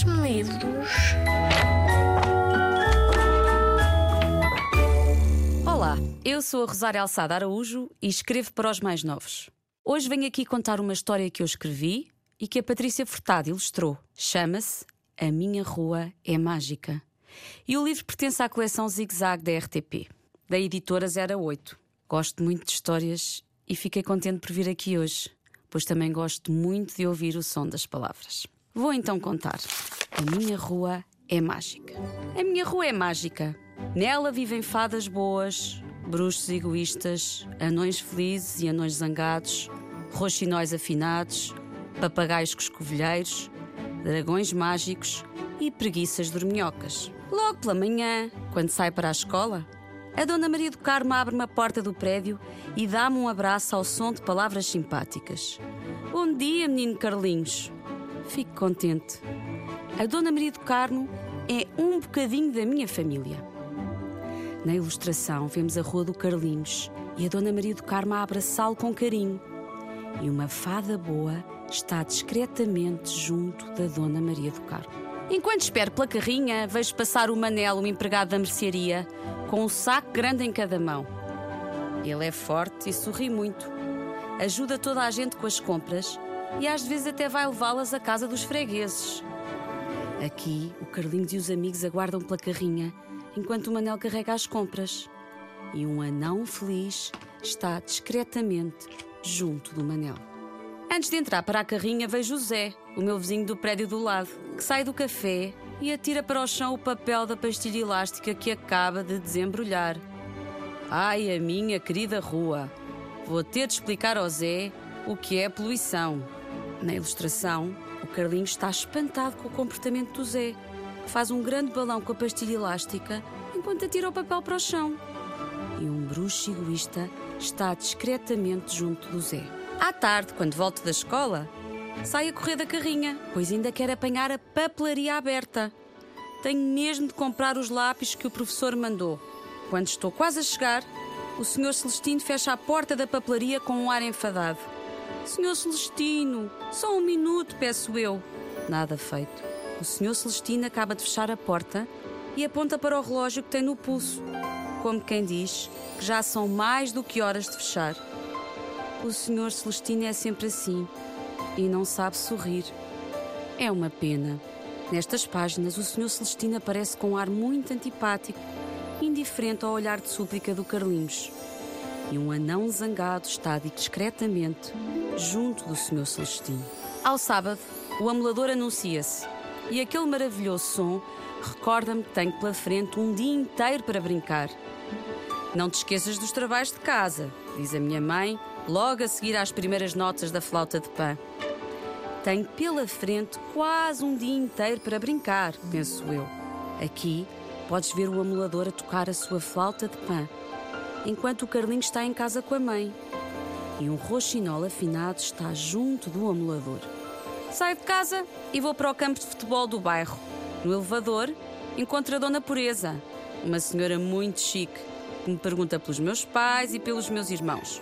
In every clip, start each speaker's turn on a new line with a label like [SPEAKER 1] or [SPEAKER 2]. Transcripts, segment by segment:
[SPEAKER 1] Traz-me livros.
[SPEAKER 2] Olá, eu sou a Rosária Alçada Araújo e escrevo para os mais novos. Hoje venho aqui contar uma história que eu escrevi e que a Patrícia Furtado ilustrou. Chama-se A Minha Rua é Mágica. E o livro pertence à coleção Zig Zag da RTP, da editora 08. Gosto muito de histórias e fiquei contente por vir aqui hoje, pois também gosto muito de ouvir o som das palavras. Vou então contar. A minha rua é mágica. A minha rua é mágica. Nela vivem fadas boas, bruxos egoístas, anões felizes e anões zangados, roxinóis afinados, papagaios coscovilheiros, dragões mágicos e preguiças dorminhocas. Logo pela manhã, quando sai para a escola, a Dona Maria do Carmo abre-me a porta do prédio e dá-me um abraço ao som de palavras simpáticas. Bom dia, menino Carlinhos. Fico contente. A Dona Maria do Carmo é um bocadinho da minha família. Na ilustração vemos a Rua do Carlinhos e a Dona Maria do Carmo a abraçá-lo com carinho. E uma fada boa está discretamente junto da Dona Maria do Carmo. Enquanto espero pela carrinha, vejo passar o Manel, o empregado da mercearia, com um saco grande em cada mão. Ele é forte e sorri muito. Ajuda toda a gente com as compras e às vezes até vai levá-las à casa dos fregueses. Aqui, o Carlinhos e os amigos aguardam pela carrinha, enquanto o Manel carrega as compras. E um anão feliz está discretamente junto do Manel. Antes de entrar para a carrinha, vejo o Zé, o meu vizinho do prédio do lado, que sai do café e atira para o chão o papel da pastilha elástica que acaba de desembrulhar. Ai, a minha querida rua! Vou ter de explicar ao Zé o que é poluição. Na ilustração, o Carlinhos está espantado com o comportamento do Zé, que faz um grande balão com a pastilha elástica enquanto atira o papel para o chão. E um bruxo egoísta está discretamente junto do Zé. À tarde, quando volto da escola, saio a correr da carrinha, pois ainda quero apanhar a papelaria aberta. Tenho mesmo de comprar os lápis que o professor mandou. Quando estou quase a chegar, o Sr. Celestino fecha a porta da papelaria com um ar enfadado. Senhor Celestino, só um minuto, peço eu. Nada feito. O Sr. Celestino acaba de fechar a porta e aponta para o relógio que tem no pulso, como quem diz que já são mais do que horas de fechar. O Senhor Celestino é sempre assim e não sabe sorrir. É uma pena. Nestas páginas, o Senhor Celestino aparece com um ar muito antipático, indiferente ao olhar de súplica do Carlinhos. E um anão zangado está discretamente junto do Senhor Celestino. Ao sábado, o amulador anuncia-se e aquele maravilhoso som recorda-me que tenho pela frente um dia inteiro para brincar. Não te esqueças dos trabalhos de casa, diz a minha mãe, logo a seguir às primeiras notas da flauta de pã. Tenho pela frente quase um dia inteiro para brincar, penso eu. Aqui podes ver o amulador a tocar a sua flauta de pã, enquanto o Carlinhos está em casa com a mãe. E um roxinol afinado está junto do amulador. Saio de casa e vou para o campo de futebol do bairro. No elevador, encontro a Dona Pureza, uma senhora muito chique, que me pergunta pelos meus pais e pelos meus irmãos.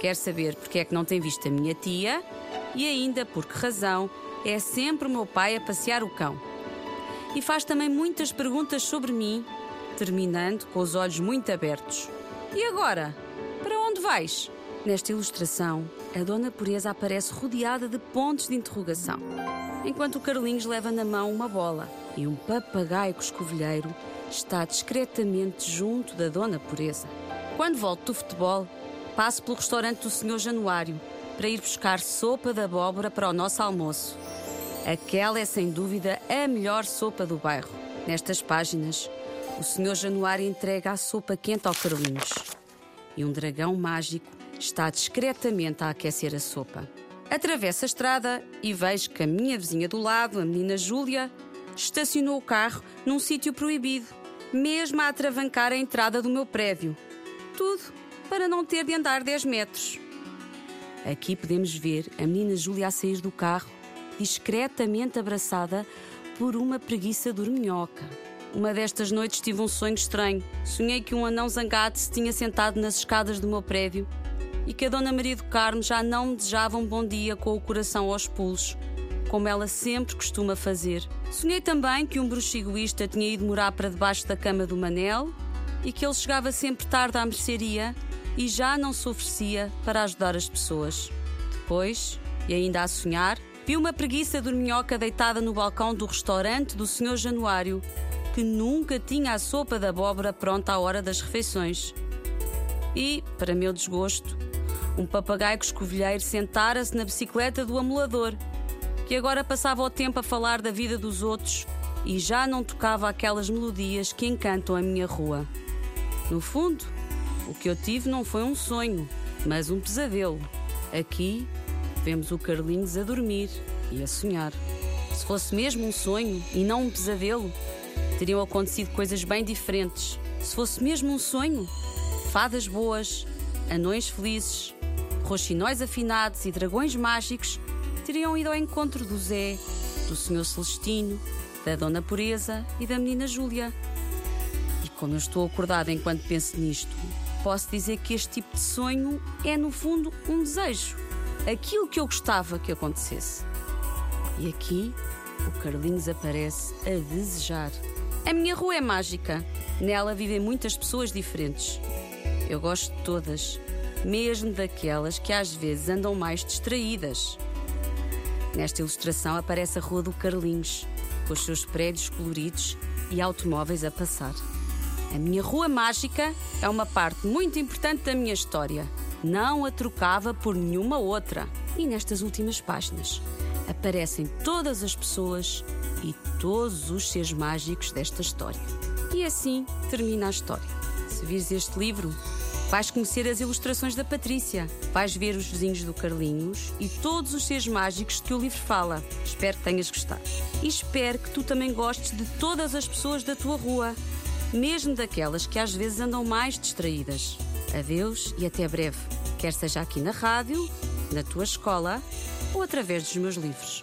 [SPEAKER 2] Quer saber porque é que não tem visto a minha tia e ainda por que razão é sempre o meu pai a passear o cão. E faz também muitas perguntas sobre mim, terminando com os olhos muito abertos. E agora? Para onde vais? Nesta ilustração, a Dona Pureza aparece rodeada de pontos de interrogação, enquanto o Carlinhos leva na mão uma bola e um papagaio coscovilheiro está discretamente junto da Dona Pureza. Quando volto do futebol, passo pelo restaurante do Senhor Januário para ir buscar sopa de abóbora para o nosso almoço. Aquela é sem dúvida a melhor sopa do bairro. Nestas páginas, o Senhor Januário entrega a sopa quente ao Carlinhos. E um dragão mágico está discretamente a aquecer a sopa. Atravesso a estrada e vejo que a minha vizinha do lado, a menina Júlia, estacionou o carro num sítio proibido, mesmo a atravancar a entrada do meu prédio. Tudo para não ter de andar 10 metros. Aqui podemos ver a menina Júlia a sair do carro, discretamente abraçada por uma preguiça dorminhoca. Uma destas noites tive um sonho estranho. Sonhei que um anão zangado se tinha sentado nas escadas do meu prédio e que a Dona Maria do Carmo já não me desejava um bom dia com o coração aos pulos, como ela sempre costuma fazer. Sonhei também que um bruxo egoísta tinha ido morar para debaixo da cama do Manel e que ele chegava sempre tarde à mercearia e já não se oferecia para ajudar as pessoas. Depois, e ainda a sonhar, vi uma preguiça dorminhoca deitada no balcão do restaurante do Sr. Januário, que nunca tinha a sopa da abóbora pronta à hora das refeições. E, para meu desgosto, um papagaio escovilheiro sentara-se na bicicleta do amulador, que agora passava o tempo a falar da vida dos outros e já não tocava aquelas melodias que encantam a minha rua. No fundo, o que eu tive não foi um sonho, mas um pesadelo. Aqui vemos o Carlinhos a dormir e a sonhar. Se fosse mesmo um sonho e não um pesadelo, teriam acontecido coisas bem diferentes. Se fosse mesmo um sonho, fadas boas, anões felizes, roxinóis afinados e dragões mágicos teriam ido ao encontro do Zé, do Senhor Celestino, da Dona Pureza e da Menina Júlia. E como eu estou acordada enquanto penso nisto, posso dizer que este tipo de sonho é, no fundo, um desejo. Aquilo que eu gostava que acontecesse. E aqui, o Carlinhos aparece a desejar. A minha rua é mágica. Nela vivem muitas pessoas diferentes. Eu gosto de todas, mesmo daquelas que às vezes andam mais distraídas. Nesta ilustração aparece a Rua do Carlinhos, com os seus prédios coloridos e automóveis a passar. A minha rua mágica é uma parte muito importante da minha história. Não a trocava por nenhuma outra. E nestas últimas páginas aparecem todas as pessoas e todos os seres mágicos desta história. E assim termina a história. Se vires este livro, vais conhecer as ilustrações da Patrícia, vais ver os vizinhos do Carlinhos e todos os seres mágicos que o livro fala. Espero que tenhas gostado. E espero que tu também gostes de todas as pessoas da tua rua mesmo daquelas que às vezes andam mais distraídas. Adeus e até breve, quer seja aqui na rádio, na tua escola ou através dos meus livros.